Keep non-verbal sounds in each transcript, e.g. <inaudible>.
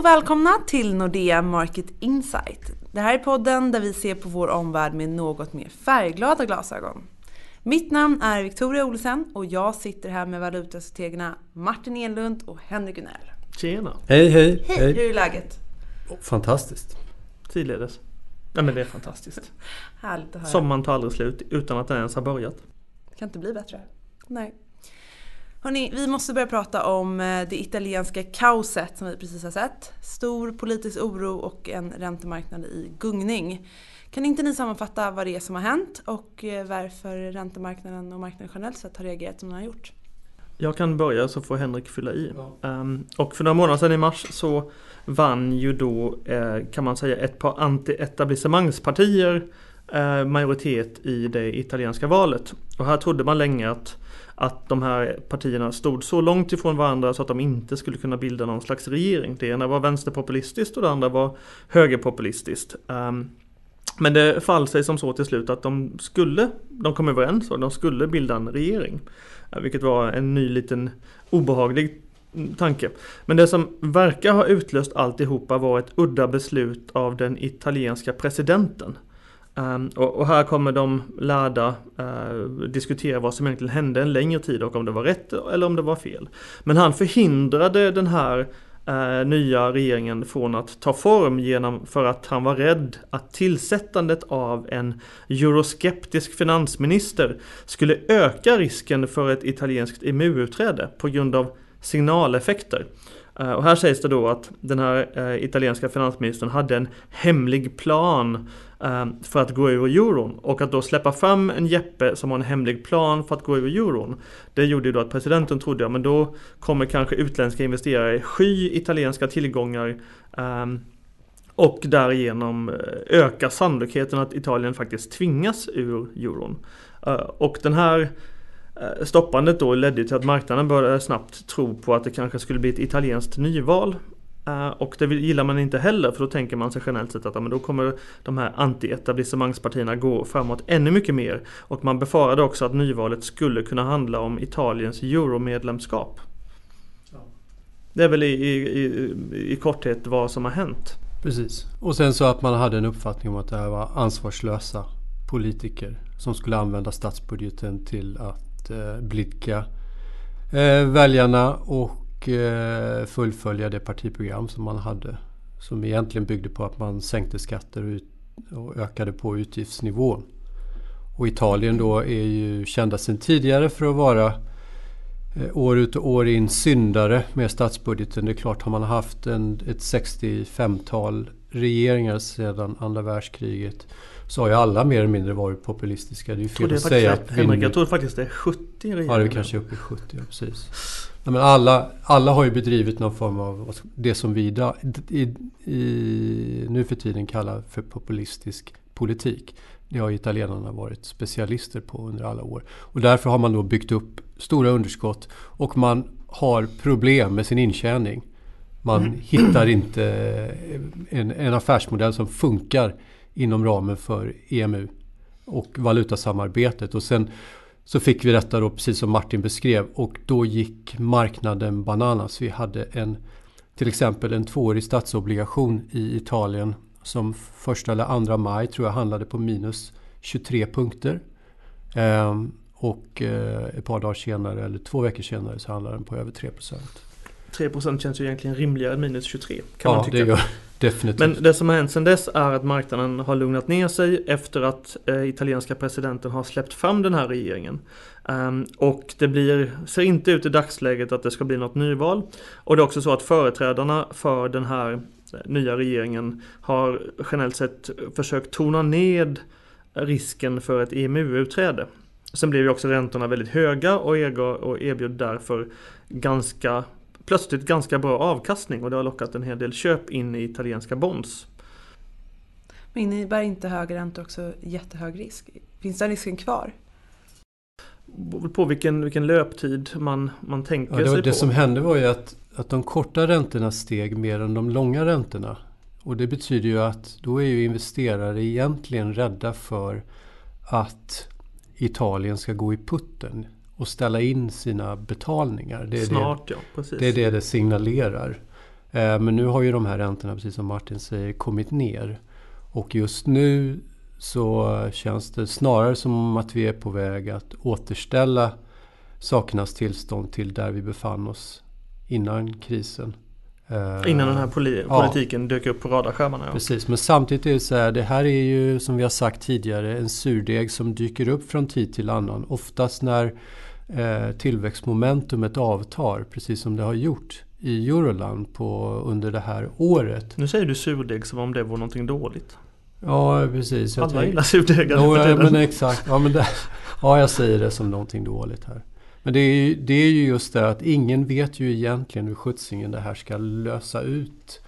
och välkomna till Nordea Market Insight. Det här är podden där vi ser på vår omvärld med något mer färgglada glasögon. Mitt namn är Victoria Olsen och jag sitter här med valutastrategerna Martin Enlund och Henrik Gunell. Tjena! Hej hej! Hej, hur är läget? Fantastiskt! Tidledes. Nej men det är fantastiskt. <laughs> Härligt att höra. Sommaren tar aldrig slut utan att den ens har börjat. Det kan inte bli bättre. Nej. Hörrni, vi måste börja prata om eh, det italienska kaoset som vi precis har sett. Stor politisk oro och en räntemarknad i gungning. Kan inte ni sammanfatta vad det är som har hänt och eh, varför räntemarknaden och marknaden generellt sett har reagerat som den har gjort? Jag kan börja så får Henrik fylla i. Um, och för några månader sedan i mars så vann ju då eh, kan man säga ett par anti-etablissemangspartier eh, majoritet i det italienska valet. Och här trodde man länge att att de här partierna stod så långt ifrån varandra så att de inte skulle kunna bilda någon slags regering. Det ena var vänsterpopulistiskt och det andra var högerpopulistiskt. Um, men det fall sig som så till slut att de skulle, de kom överens och de skulle bilda en regering. Vilket var en ny liten obehaglig tanke. Men det som verkar ha utlöst alltihopa var ett udda beslut av den italienska presidenten. Um, och, och, här kommer de lärda uh, diskutera vad som egentligen hände en längre tid och om det var rätt eller om det var fel. Men han förhindrade den här uh, nya regeringen från att ta form genom för att han var rädd att tillsättandet av en euroskeptisk finansminister skulle öka risken för ett italienskt EMU-utträde på grund av signaleffekter. Eh, och här sägs det då att den här eh, italienska finansministern hade en hemlig plan eh, för att gå ur euron. Och att då släppa fram en Jeppe som har en hemlig plan för att gå ur euron. Det gjorde ju då att presidenten trodde, ja men då kommer kanske utländska investerare sky italienska tillgångar ehm, och därigenom öka sannolikheten att Italien faktiskt tvingas ur euron. Och den här stoppandet då ledde till att marknaden började snabbt tro på att det kanske skulle bli ett italienskt nyval Eh, och det gillar man inte heller för då tänker man sig generellt sett att ja, men då kommer de här anti-etablissemangspartierna gå framåt ännu mycket mer. Och man befarade också att nyvalet skulle kunna handla om Italiens euromedlemskap. Det är väl i, i, i, korthet vad som har hänt. Precis. Och sen så att man hade en uppfattning om att det här var ansvarslösa politiker som skulle använda statsbudgeten till att Eh, blidka eh, väljarna och eh, fullfölja det partiprogram som man hade. Som egentligen byggde på att man sänkte skatter och ökade på utgiftsnivån. Och Italien då är ju kända sedan tidigare för att vara år ut och år in syndare med statsbudgeten. Det är klart, har man haft en, ett 65-tal regeringar sedan andra världskriget så har ju alla mer eller mindre varit populistiska. Det är ju fel att säga att... Henrik, jag tror faktiskt det är 70 regeringar. Ja, det är kanske är uppe i 70, ja, precis. Nej, men alla, alla har ju bedrivit någon form av det som vi idag, i, i, nu för tiden kallar för populistisk politik. Det har italienarna varit specialister på under alla år. Och därför har man då byggt upp stora underskott och man har problem med sin intjäning. Man mm. hittar inte en, en affärsmodell som funkar inom ramen för EMU och valutasamarbetet. Och sen så fick vi detta då precis som Martin beskrev och då gick marknaden bananas. Vi hade en till exempel en tvåårig statsobligation i Italien som första eller andra maj tror jag handlade på minus 23 punkter. Ehm, och eh, ett par dagar senare eller två veckor senare så handlade den på över 3 procent. 3% känns ju egentligen rimligare än minus 23 kan ja, man tycka. Det gör, <laughs> definitivt. Men det som har hänt sedan dess är att marknaden har lugnat ner sig efter att eh, italienska presidenten har släppt fram den här regeringen. Um, och det blir, ser inte ut i dagsläget att det ska bli något nyval. Och det är också så att företrädarna för den här eh, nya regeringen har generellt sett försökt tona ned risken för ett EMU-utträde. Sen blev ju också räntorna väldigt höga och erbjöd därför ganska plötsligt ganska bra avkastning och det har lockat en hel del köp in i italienska bonds. Men innebär inte höga räntor också jättehög risk? Finns den risken kvar? På vilken, vilken löptid man, man tänker ja, det, sig det på. Det som hände var ju att, att de korta räntorna steg mer än de långa räntorna. Och det betyder ju att då är ju investerare egentligen rädda för att Italien ska gå i putten och ställa in sina betalningar. Det är Snart det, ja, precis. Det är det det signalerar. Eh, men nu har ju de här räntorna, precis som Martin säger, kommit ner. Och just nu så känns det snarare som att vi är på väg att återställa sakernas tillstånd till där vi befann oss innan krisen. Eh, innan den här poli politiken ja. dök upp på radarskärmarna. Ja. Precis, men samtidigt är det så här, det här är ju som vi har sagt tidigare en surdeg som dyker upp från tid till annan. Oftast när tillväxtmomentumet avtar, precis som det har gjort i Euroland på, under det här året. Nu säger du surdeg som om det var någonting dåligt. Ja, precis. Jag Alla gillar surdegar ja, ja, men exakt. Ja, men det, <laughs> ja, jag säger det som någonting dåligt här. Men det är, ju, det är ju just det att ingen vet ju egentligen hur skjutsingen det här ska lösa ut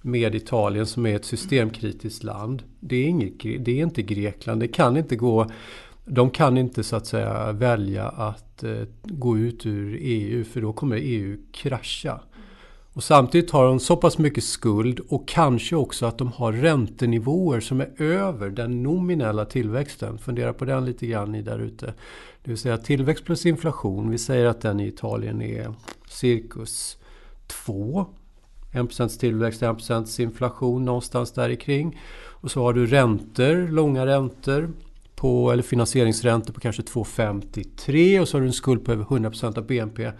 med Italien som är ett systemkritiskt land. Det är, inget, det är inte Grekland. Det kan inte gå de kan inte så att säga välja att eh, gå ut ur EU för då kommer EU krascha. Och samtidigt har de så pass mycket skuld och kanske också att de har räntenivåer som är över den nominella tillväxten. Fundera på den lite grann ni där ute. Det vill säga tillväxt plus inflation. Vi säger att den i Italien är cirkus 2. 1% tillväxt, 1% inflation någonstans där kring. Och så har du räntor, långa räntor på, eller finansieringsräntor på kanske 2,53 och så har du en skuld på över 100% av BNP.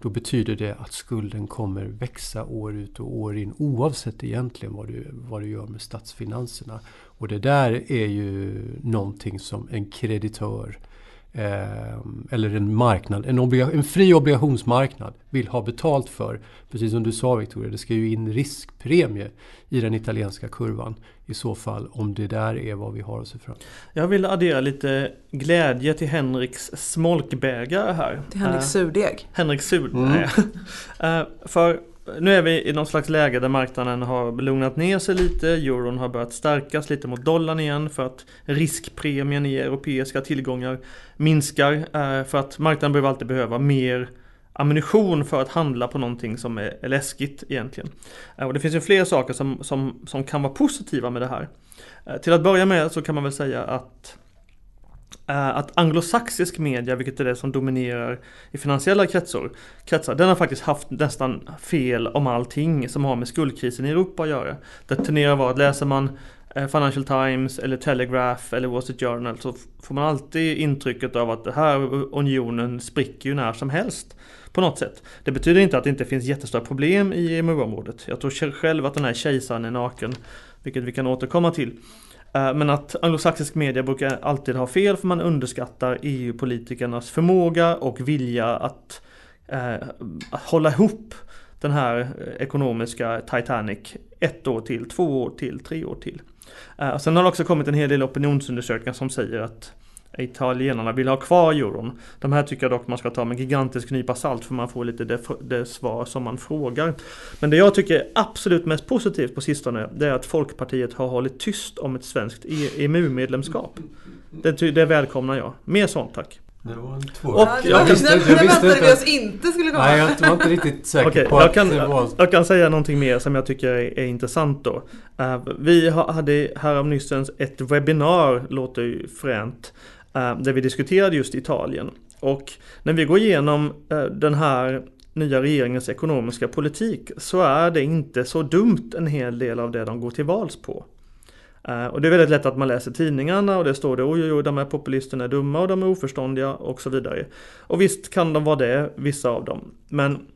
Då betyder det att skulden kommer växa år ut och år in oavsett egentligen vad du, vad du gör med statsfinanserna. Och det där är ju någonting som en kreditör eh, eller en marknad, en, en, fri obligationsmarknad vill ha betalt för. Precis som du sa Victoria, det ska ju in riskpremie i den italienska kurvan i så fall om det där är vad vi har att se fram Jag vill addera lite glädje till Henriks smolkbägare här. Till Henriks surdeg? Henriks surdeg. Mm. uh, <laughs> för nu är vi i någon slags läge där marknaden har lugnat ner sig lite. Euron har börjat stärkas lite mot dollarn igen för att riskpremien i europeiska tillgångar minskar. Eh, för att marknaden behöver alltid behöva mer ammunition för att handla på någonting som är läskigt egentligen. Eh, och det finns ju fler saker som, som, som kan vara positiva med det här. Eh, till att börja med så kan man väl säga att att anglosaxisk media, vilket är det som dominerar i finansiella kretsar, kretsar, den har faktiskt haft nästan fel om allting som har med skuldkrisen i Europa att göra. Det tenderar att vara att läser man eh, Financial Times eller Telegraph eller Wall Street Journal så får man alltid intrycket av att den här unionen spricker ju när som helst. På något sätt. Det betyder inte att det inte finns jättestora problem i EMU-området. Jag tror själv att den här kejsaren är naken. Vilket vi kan återkomma till. Eh, men att anglosaxisk media brukar alltid ha fel för man underskattar EU-politikernas förmåga och vilja att, eh, att hålla ihop den här eh, ekonomiska Titanic ett år till, två år till, tre år till. Eh, sen har det också kommit en hel del opinionsundersökningar som säger att italienarna vill ha kvar euron. De här tycker jag dock man ska ta med gigantisk nypa salt för man får lite det, det, svar som man frågar. Men det jag tycker är absolut mest positivt på sistone det är att Folkpartiet har hållit tyst om ett svenskt EMU-medlemskap. Det, det välkomnar jag. Mer sånt tack. Det var en två. Och jag, visste, jag, jag väntade vi oss inte skulle komma. Nej, jag var inte riktigt säker okay, på jag att kan, det var... Jag kan säga någonting mer som jag tycker är, är intressant då. Uh, vi hade häromnystens ett webbinar, låter ju fränt, Eh, där vi diskuterade just Italien. Och när vi går igenom eh, den här nya regeringens ekonomiska politik så är det inte så dumt en hel del av det de går till vals på. Eh, och det är väldigt lätt att man läser tidningarna och det står det oj, oj, oj, de här populisterna är dumma och de är oförståndiga och så vidare. Och visst kan de vara det, vissa av dem. Men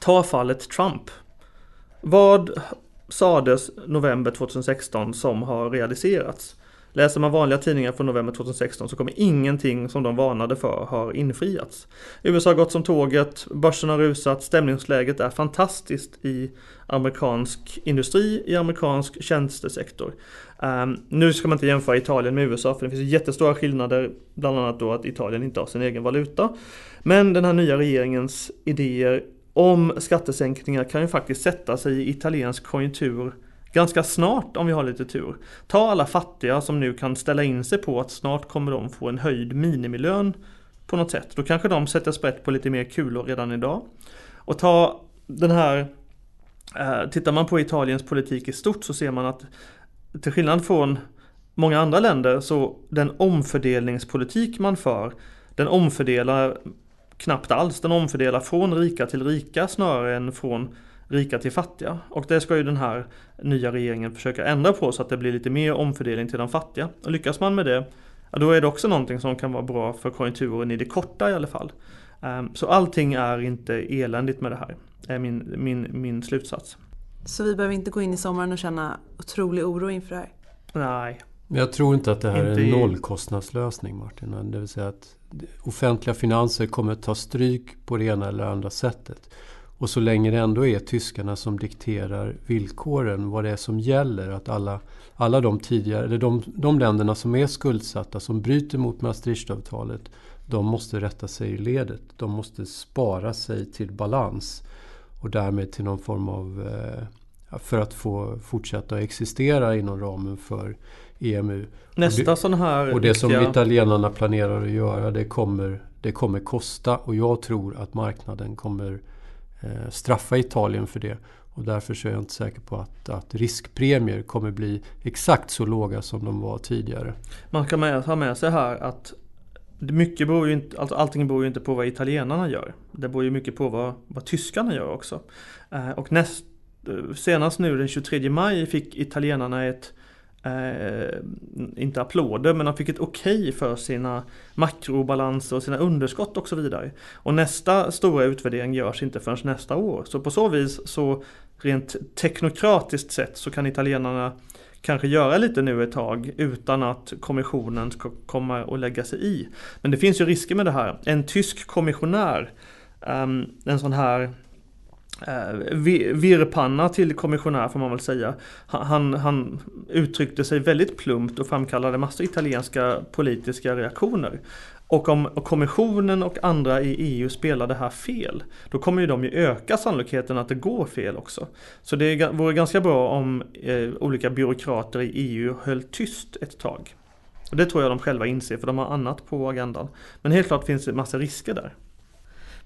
ta fallet Trump. Vad sades november 2016 som har realiserats? Läser man vanliga tidningar från november 2016 så kommer ingenting som de varnade för har infriats. USA har gått som tåget, börsen har rusat, stämningsläget är fantastiskt i amerikansk industri, i amerikansk tjänstesektor. Um, nu ska man inte jämföra Italien med USA för det finns jättestora skillnader, bland annat då att Italien inte har sin egen valuta. Men den här nya regeringens idéer om skattesänkningar kan ju faktiskt sätta sig i italiensk konjunktur ganska snart om vi har lite tur. Ta alla fattiga som nu kan ställa in sig på att snart kommer de få en höjd minimilön på något sätt. Då kanske de sätter sprätt på lite mer kulor redan idag. Och ta den här eh, Tittar man på Italiens politik i stort så ser man att till skillnad från många andra länder så den omfördelningspolitik man för den omfördelar knappt alls. Den omfördelar från rika till rika snarare än från rika till fattiga. Och det ska ju den här nya regeringen försöka ändra på så att det blir lite mer omfördelning till de fattiga. Och lyckas man med det, ja, då är det också någonting som kan vara bra för konjunkturen i det korta i alla fall. Um, så allting är inte eländigt med det här, är min, min, min slutsats. Så vi behöver inte gå in i sommaren och känna otrolig oro inför det här? Nej. Jag tror inte att det här inte är en nollkostnadslösning Martin. Det vill säga att offentliga finanser kommer att ta stryk på det ena eller andra sättet. Och så länge det ändå är tyskarna som dikterar villkoren, vad det är som gäller, att alla, alla de tidigare, eller de, de länderna som är skuldsatta, som bryter mot Maastrichtavtalet, de måste rätta sig i ledet. De måste spara sig till balans och därmed till någon form av eh, för att få fortsätta existera inom ramen för EMU. Nästa och det, sån här Och det som italienarna planerar att göra det kommer, det kommer kosta och jag tror att marknaden kommer Eh, straffa Italien för det. Och därför så är jag inte säker på att, att riskpremier kommer bli exakt så låga som de var tidigare. Man ska med, ha med sig här att mycket beror ju inte, alltså allting beror ju inte på vad italienarna gör. Det beror ju mycket på vad, vad tyskarna gör också. Eh, och näst, eh, senast nu den 23 maj fick italienarna ett eh, inte applåder, men han fick ett okej okay för sina makrobalanser och sina underskott och så vidare. Och nästa stora utvärdering görs inte förrän nästa år. Så på så vis så rent teknokratiskt sett så kan italienarna kanske göra lite nu ett tag utan att kommissionen ska komma och lägga sig i. Men det finns ju risker med det här. En tysk kommissionär, ehm, en sån här Eh, virrpanna till kommissionär får man väl säga. Han, han uttryckte sig väldigt plumpt och framkallade massor italienska politiska reaktioner. Och om kommissionen och andra i EU spelar det här fel, då kommer ju de ju öka sannolikheten att det går fel också. Så det vore ganska bra om eh, olika byråkrater i EU höll tyst ett tag. Och det tror jag de själva inser, för de har annat på agendan. Men helt klart finns det massa risker där.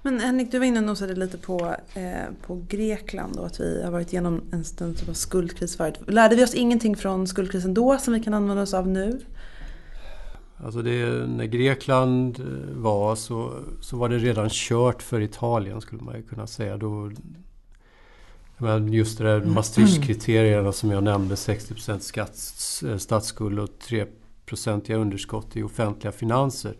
Men Henrik, du var inne och nosade lite på, eh, på Grekland och att vi har varit igenom en stund typ av skuldkris förut. Lärde vi oss ingenting från skuldkrisen då som vi kan använda oss av nu? Alltså det, när Grekland eh, var så, så var det redan kört för Italien skulle man kunna säga. Då, men just det där mm. Maastrichtkriterierna som jag nämnde, 60% skatt, eh, statsskuld och 3% underskott i offentliga finanser.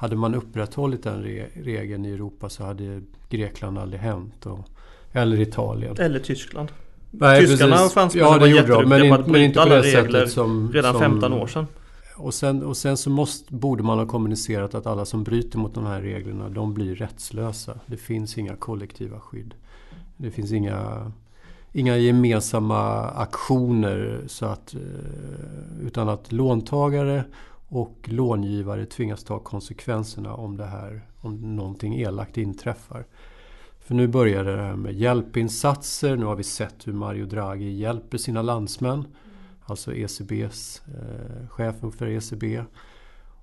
Hade man upprätthållit den re regeln i Europa så hade Grekland aldrig hänt. Och, eller Italien. Eller Tyskland. Nej, Tyskarna och fransmännen ja, var jätteduktiga på att bryta alla regler som, redan som, 15 år sedan. Och sen, och sen så måste, borde man ha kommunicerat att alla som bryter mot de här reglerna, de blir rättslösa. Det finns inga kollektiva skydd. Det finns inga, inga gemensamma aktioner så att, eh, utan att låntagare och långivare tvingas ta konsekvenserna om det här, om någonting elakt inträffar. För nu börjar det här med hjälpinsatser. Nu har vi sett hur Mario Draghi hjälper sina landsmän alltså ECBs, eh, chefen för ECB.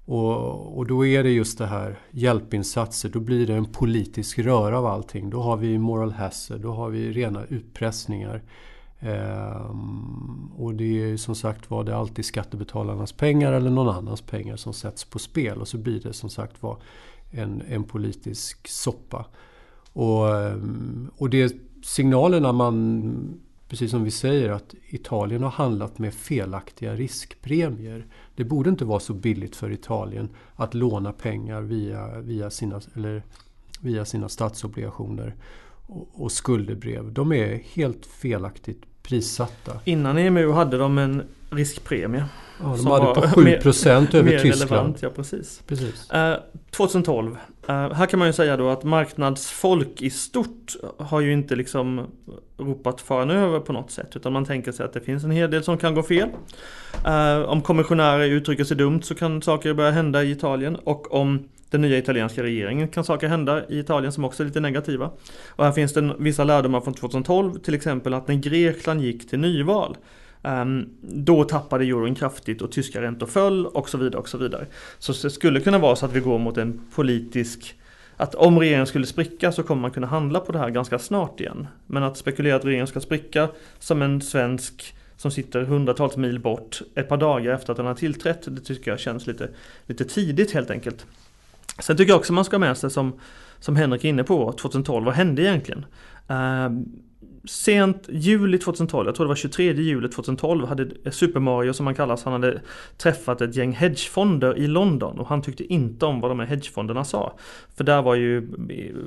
Och, och, då är det just det här hjälpinsatser, då blir det en politisk röra av allting. Då har vi moral hazard, då har vi rena utpressningar. Ehm, och det är som sagt var det alltid skattebetalarnas pengar eller någon annans pengar som sätts på spel. Och så blir det som sagt var en, en politisk soppa. Och, ehm, och det signalerna man precis som vi säger att Italien har handlat med felaktiga riskpremier. Det borde inte vara så billigt för Italien att låna pengar via, via, sina, eller via sina statsobligationer och, skuldebrev. De är helt felaktigt prissatta. Innan EMU hade de en riskpremie. Ja, de hade på 7 procent över mer Tyskland. Relevant, ja, precis. precis. Uh, 2012. Uh, här kan man ju säga då att marknadsfolk i stort har ju inte liksom ropat faran över på något sätt. Utan man tänker sig att det finns en hel del som kan gå fel. Uh, om kommissionärer uttrycker sig dumt så kan saker börja hända i Italien. Och om den nya italienska regeringen kan saker hända i Italien som också är lite negativa. Och här finns det vissa lärdomar från 2012, till exempel att när Grekland gick till nyval ehm, då tappade euron kraftigt och tyska räntor föll och så vidare och så vidare. Så det skulle kunna vara så att vi går mot en politisk att om regeringen skulle spricka så kommer man kunna handla på det här ganska snart igen. Men att spekulera att regeringen ska spricka som en svensk som sitter hundratals mil bort ett par dagar efter att den har tillträtt, det tycker jag känns lite, lite tidigt helt enkelt. Sen tycker jag också man ska ha med sig som, som Henrik är inne på, 2012, vad hände egentligen? Um, sent juli 2012, jag tror det var 23 juli 2012, hade Super Mario som han kallas, han hade träffat ett gäng hedgefonder i London och han tyckte inte om vad de här hedgefonderna sa. För där var ju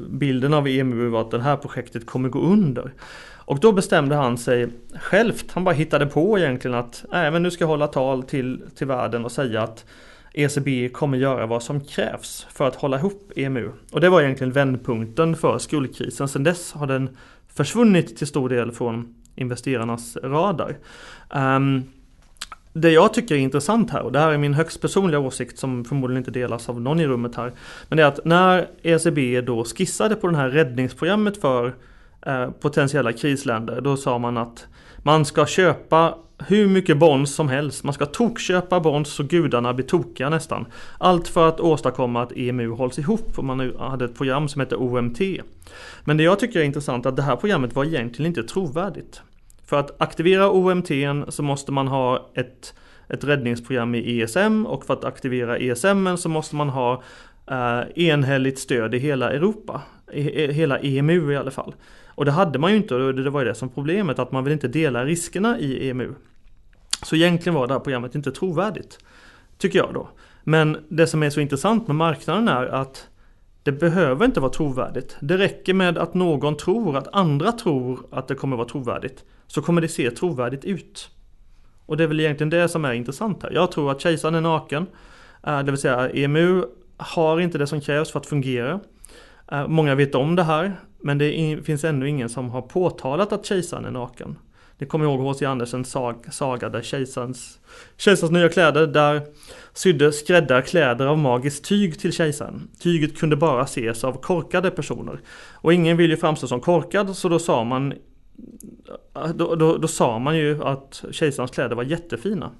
bilden av EMU var att det här projektet kommer gå under. Och då bestämde han sig självt, han bara hittade på egentligen att nej men nu ska jag hålla tal till, till världen och säga att ECB kommer göra vad som krävs för att hålla ihop EMU. Och det var egentligen vändpunkten för skuldkrisen. Sedan dess har den försvunnit till stor del från investerarnas radar. Um, det jag tycker är intressant här, och det här är min högst personliga åsikt som förmodligen inte delas av någon i rummet här. Men det är att när ECB då skissade på det här räddningsprogrammet för eh, potentiella krisländer, då sa man att man ska köpa hur mycket bonds som helst. Man ska tokköpa bonds så gudarna blir tokiga nästan. Allt för att åstadkomma att EMU hålls ihop. Och man hade ett program som heter OMT. Men det jag tycker är intressant är att det här programmet var egentligen inte trovärdigt. För att aktivera OMT så måste man ha ett, ett räddningsprogram i ESM och för att aktivera ESM så måste man ha eh, enhälligt stöd i hela Europa. I, hela EMU i alla fall. Och det hade man ju inte och det var ju det som problemet att man vill inte dela riskerna i EMU. Så egentligen var det här programmet inte trovärdigt. Tycker jag då. Men det som är så intressant med marknaden är att det behöver inte vara trovärdigt. Det räcker med att någon tror att andra tror att det kommer vara trovärdigt. Så kommer det se trovärdigt ut. Och det är väl egentligen det som är intressant här. Jag tror att kejsaren är naken. Eh, det vill säga EMU har inte det som krävs för att fungera. Eh, många vet om det här. Men det finns ännu ingen som har påtalat att kejsaren är naken. Ni kommer ihåg H.C. Andersens saga där kejsarens, kejsarens nya kläder där sydde skräddarkläder av magiskt tyg till kejsaren. Tyget kunde bara ses av korkade personer. Och ingen vill ju framstå som korkad så då sa man då, då, då sa man ju att kejsarens kläder var jättefina.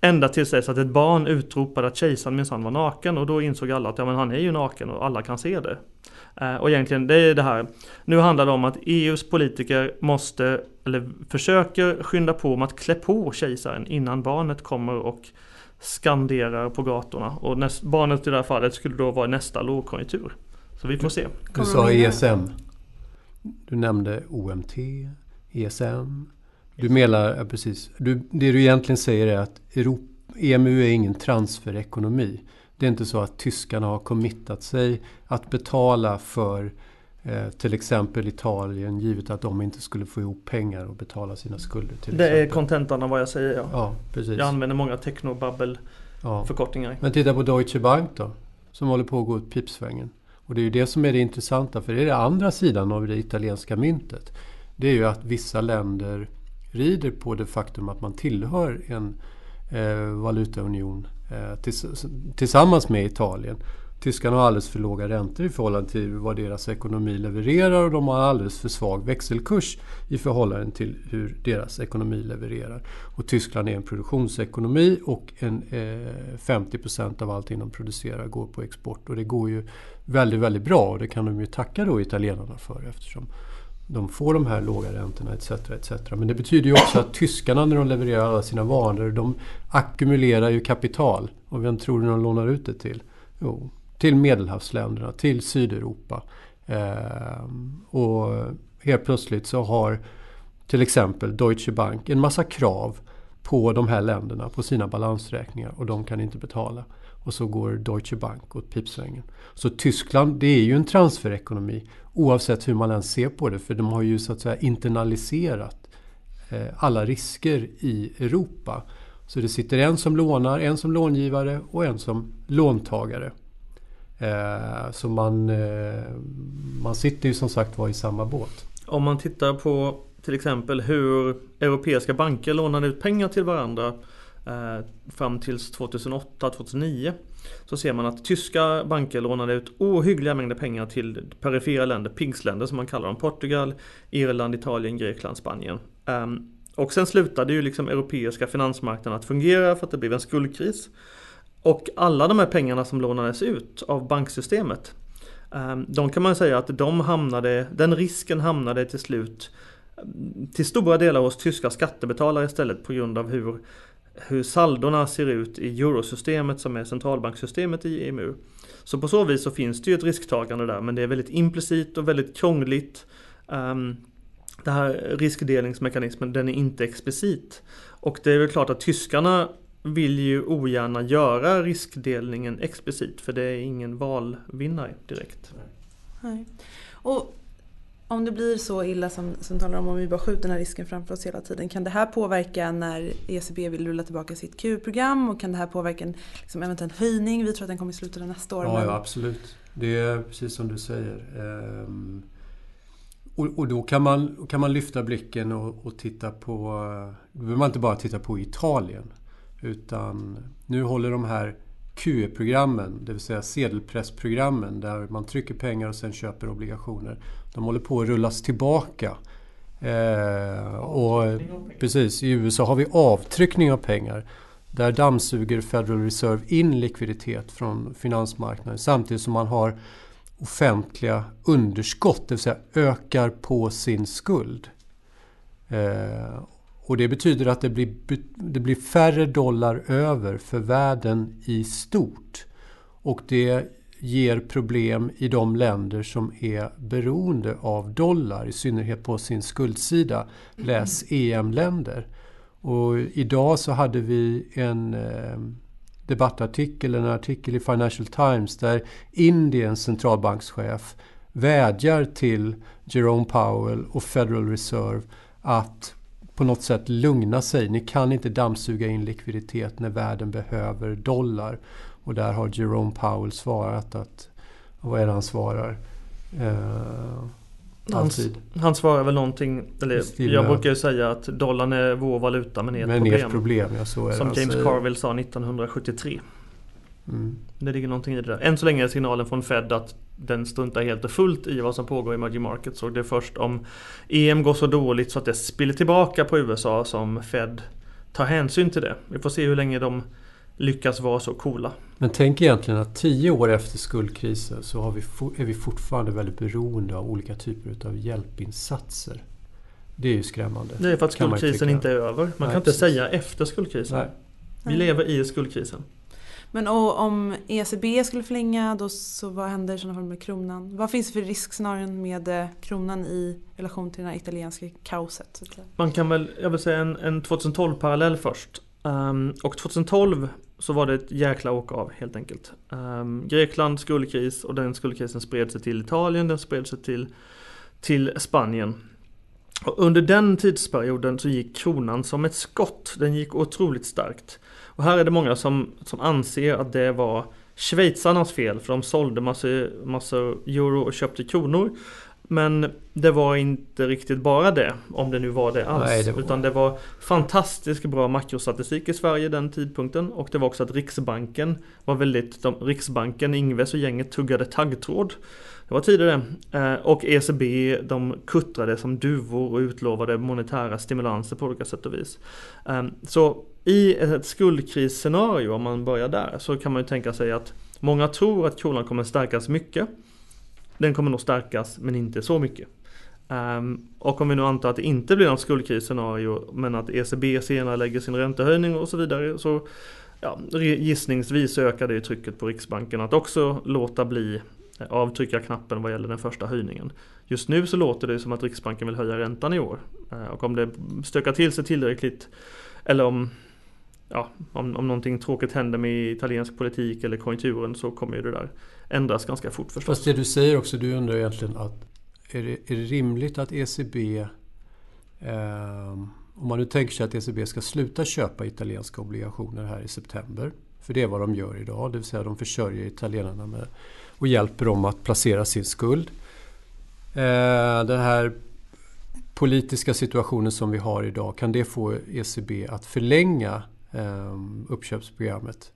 Ända tills dess att ett barn utropade att kejsaren minsann var naken och då insåg alla att ja, men han är ju naken och alla kan se det. Eh, och egentligen det är det här. Nu handlar det om att EUs politiker måste, eller försöker skynda på med att klä på kejsaren innan barnet kommer och skanderar på gatorna. Och näst, barnet i det här fallet skulle då vara nästa lågkonjunktur. Så vi får se. Du sa ESM. Du nämnde OMT, ESM. Du menar, ja, precis. Du, det du egentligen säger är att Europa, EMU är ingen transferekonomi. Det är inte så att tyskarna har committat sig att betala för eh, till exempel Italien givet att de inte skulle få ihop pengar och betala sina skulder. Det exempel. är kontentan av vad jag säger ja. ja precis. Jag använder många technobabbel ja. förkortningar. Men titta på Deutsche Bank då. Som håller på att gå åt pipsvängen. Och det är ju det som är det intressanta. För det är det andra sidan av det italienska myntet. Det är ju att vissa länder rider på det faktum att man tillhör en eh, valutaunion Eh, tills, tillsammans med Italien. Tyskarna har alldeles för låga räntor i förhållande till vad deras ekonomi levererar och de har alldeles för svag växelkurs i förhållande till hur deras ekonomi levererar. Och Tyskland är en produktionsekonomi och en, eh, 50% av allting de producerar går på export. Och det går ju väldigt, väldigt bra och det kan de ju tacka då italienarna för eftersom de får de här låga räntorna etc. etc. Men det betyder ju också att tyskarna när de levererar alla sina varor, de ackumulerar ju kapital. Och vem tror du de lånar ut det till? Jo, till medelhavsländerna, till Sydeuropa. Eh, och helt plötsligt så har till exempel Deutsche Bank en massa krav på de här länderna, på sina balansräkningar och de kan inte betala. Och så går Deutsche Bank åt pipsvängen. Så Tyskland, det är ju en transferekonomi oavsett hur man än ser på det. För de har ju så att säga internaliserat eh, alla risker i Europa. Så det sitter en som lånar, en som långivare och en som låntagare. Eh, så man, eh, man sitter ju som sagt var i samma båt. Om man tittar på till exempel hur europeiska banker lånade ut pengar till varandra fram till 2008-2009 så ser man att tyska banker lånade ut ohyggliga mängder pengar till perifera länder, pingsländer som man kallar dem. Portugal, Irland, Italien, Grekland, Spanien. Um, och sen slutade ju liksom europeiska finansmarknaden att fungera för att det blev en skuldkris. Och alla de här pengarna som lånades ut av banksystemet um, De kan man säga att de hamnade, den risken hamnade till slut ehm, till stora delar hos tyska skattebetalare istället på grund av hur hur saldorna ser ut i eurosystemet som är centralbanksystemet i EMU. Så på så vis så finns det ju ett risktagande där men det är väldigt implicit och väldigt krångligt. Um, den här riskdelningsmekanismen, den är inte explicit. Och det är väl klart att tyskarna vill ju ogärna göra riskdelningen explicit för det är ingen valvinnare direkt. Nej. Och om det blir så illa som, som talar om om vi bara skjuter den här risken framför oss hela tiden. Kan det här påverka när ECB vill rulla tillbaka sitt Q-program och kan det här påverka en liksom, eventuell höjning? Vi tror att den kommer i slutet av nästa år. Ja, ja absolut. Det är precis som du säger. Ehm, och, och, då kan man, kan man lyfta blicken och, och titta på... Då behöver man inte bara titta på Italien. Utan nu håller de här QE-programmen, det vill säga sedelpressprogrammen där man trycker pengar och sen köper obligationer. De håller på att rullas tillbaka. Eh, och precis, i USA har vi avtryckning av pengar. Där dammsuger Federal Reserve in likviditet från finansmarknaden samtidigt som man har offentliga underskott, det vill säga ökar på sin skuld. Eh, och det betyder att det blir, det blir färre dollar över för världen i stort. Och det ger problem i de länder som är beroende av dollar, i synnerhet på sin skuldsida. Läs EM-länder. Och idag så hade vi en eh, debattartikel, en artikel i Financial Times där Indiens centralbankschef vädjar till Jerome Powell och Federal Reserve att på något sätt lugna sig. Ni kan inte dammsuga in likviditet när världen behöver dollar. Och där har Jerome Powell svarat att, vad är det han svarar? Alltid. Han, han svarar väl någonting, eller jag brukar ju säga att dollarn är vår valuta men ert men problem. Ert problem ja, är Som. James Carville sa 1973. Mm. Det ligger någonting i det där. Än så länge är signalen från Fed att den struntar helt och fullt i vad som pågår i emerging markets. Och det är först om EM går så dåligt så att det spiller tillbaka på USA som Fed tar hänsyn till det. Vi får se hur länge de lyckas vara så coola. Men tänk egentligen att tio år efter skuldkrisen så har vi är vi fortfarande väldigt beroende av olika typer av hjälpinsatser. Det är ju skrämmande. Det är för att skuldkrisen inte är över. Man Nej, kan inte precis. säga efter skuldkrisen. Nej. Vi lever i skuldkrisen. Men och, om ECB skulle förlänga, då så vad händer i sådana fall med kronan? Vad finns det för riskscenarion med eh, kronan i relation till det här italienska kaoset? Man kan väl, jag vill säga en, en 2012-parallell först. Um, och 2012 så var det ett jäkla åk av helt enkelt. Um, Grekland skuldkris och den skuldkrisen spred sig till Italien, den spred sig till, till Spanien. Och under den tidsperioden så gick kronan som ett skott. Den gick otroligt starkt. Och här är det många som, som anser att det var schweizarnas fel för de sålde massor, massor euro och köpte kronor. Men det var inte riktigt bara det, om det nu var det alls. Nej, det var... Utan det var fantastiskt bra makrostatistik i Sverige den tidpunkten. Och det var också att Riksbanken var väldigt, de, Riksbanken, Ingves och gänget tuggade taggtråd. Det var tidigare. Eh, och ECB, de kuttrade som duvor och utlovade monetära stimulanser på olika sätt och vis. Eh, så i ett skuldkrisscenario, om man börjar där, så kan man ju tänka sig att många tror att kronan kommer stärkas mycket. Den kommer nog stärkas, men inte så mycket. Um, och om vi nu antar att det inte blir något skuldkrisscenario, men att ECB senare lägger sin räntehöjning och så vidare, så ja, gissningsvis ökar det trycket på Riksbanken att också låta bli eh, avtrycka knappen vad gäller den första höjningen. Just nu så låter det som att Riksbanken vill höja räntan i år. Eh, och om det stökar till sig tillräckligt, eller om ja, om, om någonting tråkigt händer med italiensk politik eller konjunkturen så kommer ju det där ändras ganska fort förstås. Fast det du säger också, du undrar egentligen att är det, är det rimligt att ECB eh, om man nu tänker sig att ECB ska sluta köpa italienska obligationer här i september. För det är vad de gör idag, det vill säga de försörjer italienarna med och hjälper dem att placera sin skuld. Eh, den här politiska situationen som vi har idag, kan det få ECB att förlänga eh, uppköpsprogrammet.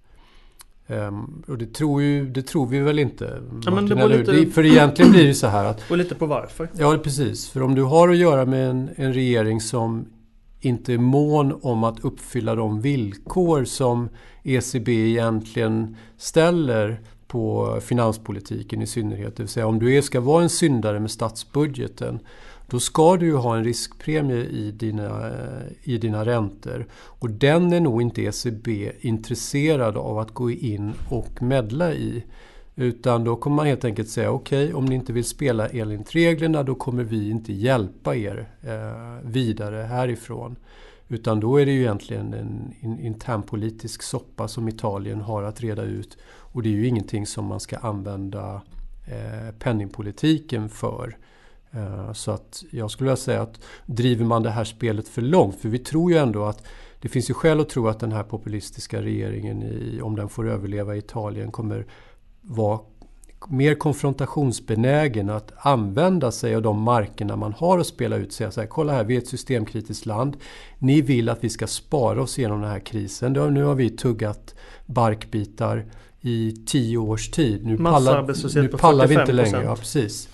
Um, och det tror, ju, det tror vi väl inte. Martin, ja, det lite, för egentligen blir det så här att... Och lite på varför. Ja, precis. För om du har att göra med en, en regering som inte är mån om att uppfylla de villkor som ECB egentligen ställer på finanspolitiken i synnerhet. Det vill säga om du ska vara en syndare med statsbudgeten då ska du ju ha en riskpremie i dina, eh, i dina räntor. Och den är nog inte ECB intresserad av att gå in och medla i. Utan då kommer man helt enkelt säga okej, okay, om ni inte vill spela enligt reglerna då kommer vi inte hjälpa er eh, vidare härifrån. Utan då är det ju egentligen en, internpolitisk soppa som Italien har att reda ut. Och det är ju ingenting som man ska använda eh, penningpolitiken för. Eh, så att jag skulle vilja säga att driver man det här spelet för långt, för vi tror ju ändå att det finns ju skäl att tro att den här populistiska regeringen, i, om den får överleva i Italien, kommer vara mer konfrontationsbenägen att använda sig av de markerna man har att spela ut. Säga så här, kolla här, vi är ett systemkritiskt land. Ni vill att vi ska spara oss genom den här krisen. Nu har vi tuggat barkbitar i tio års tid. Nu pallar, nu pallar vi inte längre. Ja, precis.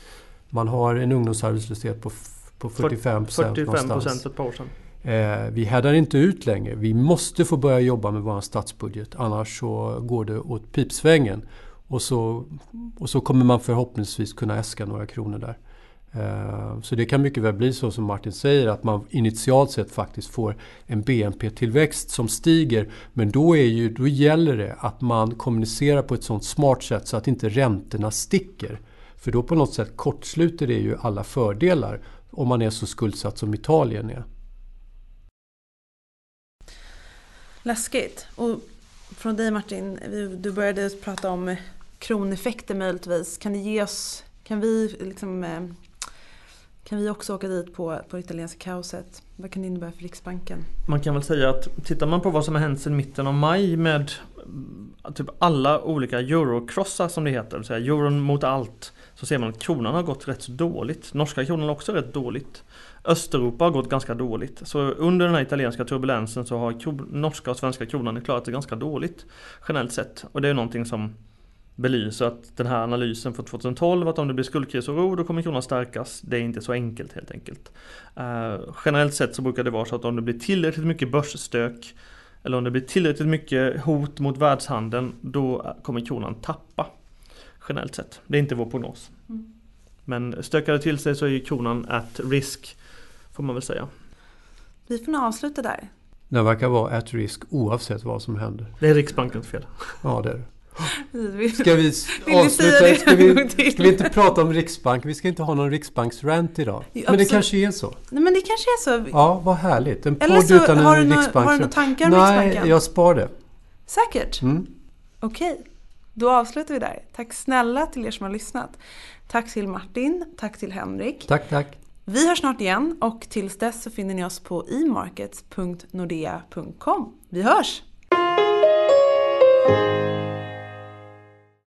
Man har en ungdomsarbetslöshet på, på 45 procent 45 procent ett par år sedan. Eh, vi härdar inte ut längre. Vi måste få börja jobba med vår statsbudget. Annars så går det åt pipsvängen. Och så, och så kommer man förhoppningsvis kunna äska några kronor där. Eh, så det kan mycket väl bli så som Martin säger att man initialt sett faktiskt får en BNP-tillväxt som stiger. Men då, är ju, då gäller det att man kommunicerar på ett sånt smart sätt så att inte räntorna sticker. För då på något sätt kortsluter det ju alla fördelar om man är så skuldsatt som Italien är. Läskigt. Och från dig Martin, du började prata om kroneffekter möjligtvis. Kan det ge oss, kan vi liksom eh, kan vi också åka dit på, på italienska kaoset? Vad kan det innebära för Riksbanken? Man kan väl säga att tittar man på vad som har hänt sedan mitten av maj med mm, typ alla olika eurocrossar som det heter, det vill säga euron mot allt, så ser man att kronan har gått rätt så dåligt. Norska kronan har också rätt dåligt. Östeuropa har gått ganska dåligt. Så under den här italienska turbulensen så har norska och svenska kronan klarat sig ganska dåligt generellt sett. Och det är någonting som belyser att den här analysen från 2012 att om det blir skuldkris och ro då kommer kronan stärkas. Det är inte så enkelt helt enkelt. Uh, generellt sett så brukar det vara så att om det blir tillräckligt mycket börsstök eller om det blir tillräckligt mycket hot mot världshandeln då kommer kronan tappa. Generellt sett. Det är inte vår prognos. Mm. Men stökar det till sig så är kronan at risk får man väl säga. Vi får nog avsluta där. Den verkar vara at risk oavsett vad som händer. Det är Riksbankens fel. Ja det är det. Ska vi avsluta? Ska vi, ska vi inte prata om Riksbank? Vi ska inte ha någon Riksbanksrant idag. Men det kanske är så. Nej, men det kanske är så. Ja, vad härligt. En podd utan har en Riksbank. Har du några tankar om Nej, Riksbanken? Nej, jag spar det. Säkert? Mm. Okej. Okay. Då avslutar vi där. Tack snälla till er som har lyssnat. Tack till Martin. Tack till Henrik. Tack, tack. Vi hörs snart igen och tills dess så finner ni oss på emarkets.nordea.com. Vi hörs!